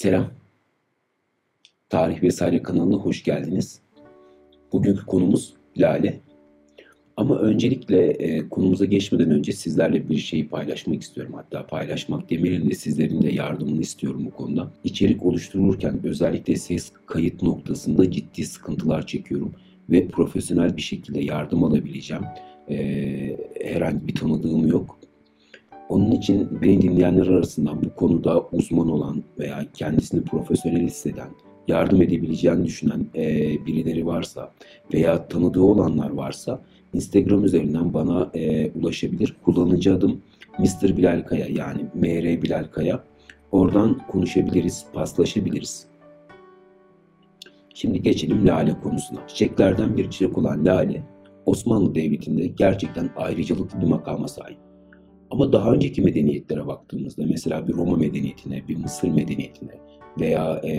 Selam. Tarih Vesaire kanalına hoş geldiniz. Bugünkü konumuz Lale. Ama öncelikle e, konumuza geçmeden önce sizlerle bir şeyi paylaşmak istiyorum. Hatta paylaşmak demeyelim de sizlerin de yardımını istiyorum bu konuda. İçerik oluşturulurken özellikle ses kayıt noktasında ciddi sıkıntılar çekiyorum. Ve profesyonel bir şekilde yardım alabileceğim. E, herhangi bir tanıdığım yok. Onun için beni dinleyenler arasından bu konuda uzman olan veya kendisini profesyonel hisseden, yardım edebileceğini düşünen e, birileri varsa veya tanıdığı olanlar varsa Instagram üzerinden bana e, ulaşabilir. Kullanıcı adım Mr. Bilal Kaya yani MR Bilal Kaya. Oradan konuşabiliriz, paslaşabiliriz. Şimdi geçelim lale konusuna. Çiçeklerden bir çiçek olan lale, Osmanlı Devleti'nde gerçekten ayrıcalıklı bir makama sahip. Ama daha önceki medeniyetlere baktığımızda mesela bir Roma medeniyetine, bir Mısır medeniyetine veya e,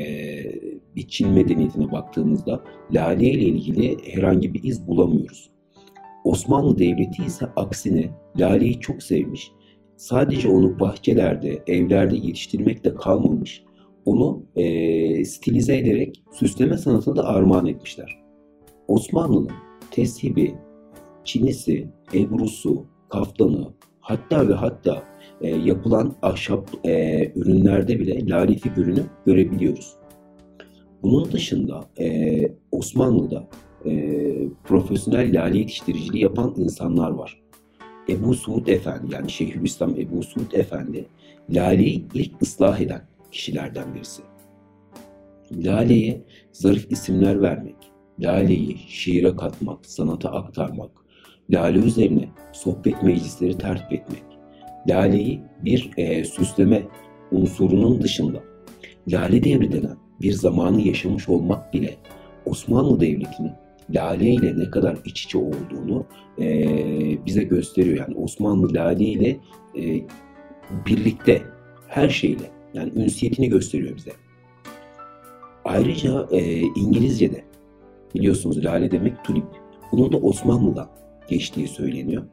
bir Çin medeniyetine baktığımızda lale ile ilgili herhangi bir iz bulamıyoruz. Osmanlı Devleti ise aksine laleyi çok sevmiş. Sadece onu bahçelerde, evlerde yetiştirmekle kalmamış. Onu e, stilize ederek süsleme sanatına da armağan etmişler. Osmanlı'nın teshibi, çinisi, ebrusu, kaftanı, hatta ve hatta e, yapılan ahşap e, ürünlerde bile lale figürünü görebiliyoruz. Bunun dışında e, Osmanlı'da e, profesyonel lale yetiştiriciliği yapan insanlar var. Ebu Suud Efendi yani Şeyhülislam Ebu Suud Efendi laleyi ilk ıslah eden kişilerden birisi. Laleye zarif isimler vermek, laleyi şiire katmak, sanata aktarmak, lale üzerine sohbet meclisleri tertip etmek, laleyi bir e, süsleme unsurunun dışında lale devri denen bir zamanı yaşamış olmak bile Osmanlı Devleti'nin lale ile ne kadar iç içe olduğunu e, bize gösteriyor. Yani Osmanlı lale ile e, birlikte her şeyle yani ünsiyetini gösteriyor bize. Ayrıca e, İngilizce'de biliyorsunuz lale demek tulip. Bunun da Osmanlı'dan geçtiği söyleniyor.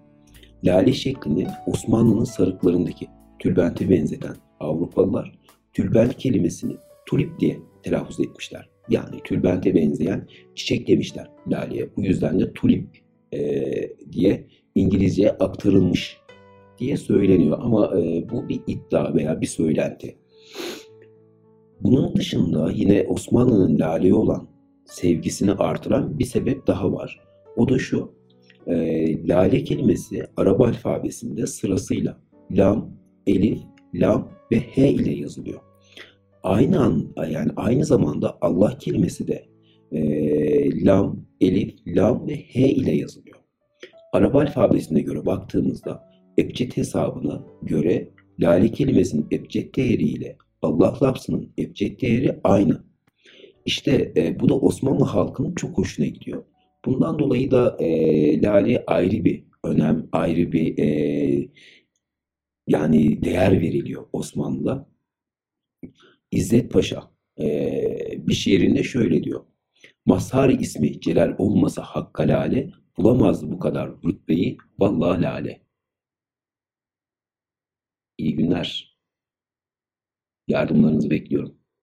Lale şeklini Osmanlı'nın sarıklarındaki tülbente benzeten Avrupalılar tülbent kelimesini tulip diye telaffuz etmişler. Yani tülbente benzeyen çiçek demişler laleye. Bu yüzden de tulip e, diye İngilizceye aktarılmış diye söyleniyor. Ama e, bu bir iddia veya bir söylenti. Bunun dışında yine Osmanlı'nın laleye olan sevgisini artıran bir sebep daha var. O da şu. E, lale kelimesi Arap alfabesinde sırasıyla lam, elif, lam ve h ile yazılıyor aynı an yani aynı zamanda Allah kelimesi de e, lam, elif, lam ve h ile yazılıyor. Arap alfabesine göre baktığımızda ebced hesabına göre lale kelimesinin ebced değeri ile Allah lafzının ebced değeri aynı. İşte e, bu da Osmanlı halkının çok hoşuna gidiyor. Bundan dolayı da e, lale ayrı bir önem, ayrı bir e, yani değer veriliyor Osmanlı'da. İzzet Paşa e, bir şiirinde şöyle diyor. Mazhar ismi Celal olmasa Hakka Lale, bulamazdı bu kadar rütbeyi vallahi lale. İyi günler. Yardımlarınızı bekliyorum.